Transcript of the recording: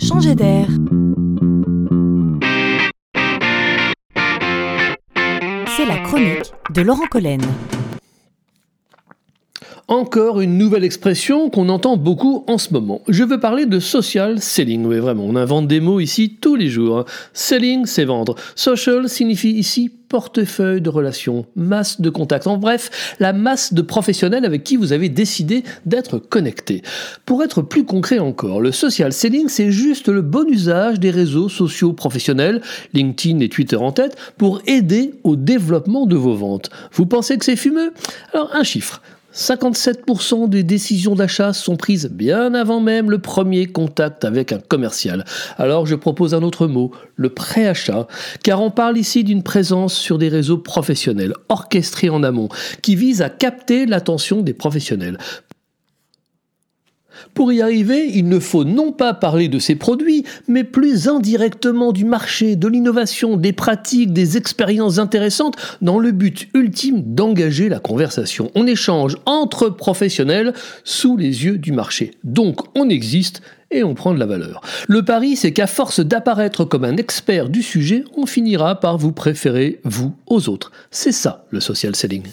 changer d'air. C'est la chronique de Laurent Collen. Encore une nouvelle expression qu'on entend beaucoup en ce moment. Je veux parler de social selling. Oui, vraiment, on invente des mots ici tous les jours. Selling, c'est vendre. Social signifie ici portefeuille de relations, masse de contacts, en bref, la masse de professionnels avec qui vous avez décidé d'être connecté. Pour être plus concret encore, le social selling, c'est juste le bon usage des réseaux sociaux professionnels, LinkedIn et Twitter en tête, pour aider au développement de vos ventes. Vous pensez que c'est fumeux? Alors, un chiffre. 57% des décisions d'achat sont prises bien avant même le premier contact avec un commercial. Alors je propose un autre mot, le préachat, car on parle ici d'une présence sur des réseaux professionnels, orchestrés en amont, qui vise à capter l'attention des professionnels. Pour y arriver, il ne faut non pas parler de ces produits, mais plus indirectement du marché, de l'innovation, des pratiques, des expériences intéressantes, dans le but ultime d'engager la conversation. On échange entre professionnels sous les yeux du marché. Donc on existe et on prend de la valeur. Le pari, c'est qu'à force d'apparaître comme un expert du sujet, on finira par vous préférer, vous, aux autres. C'est ça le social selling.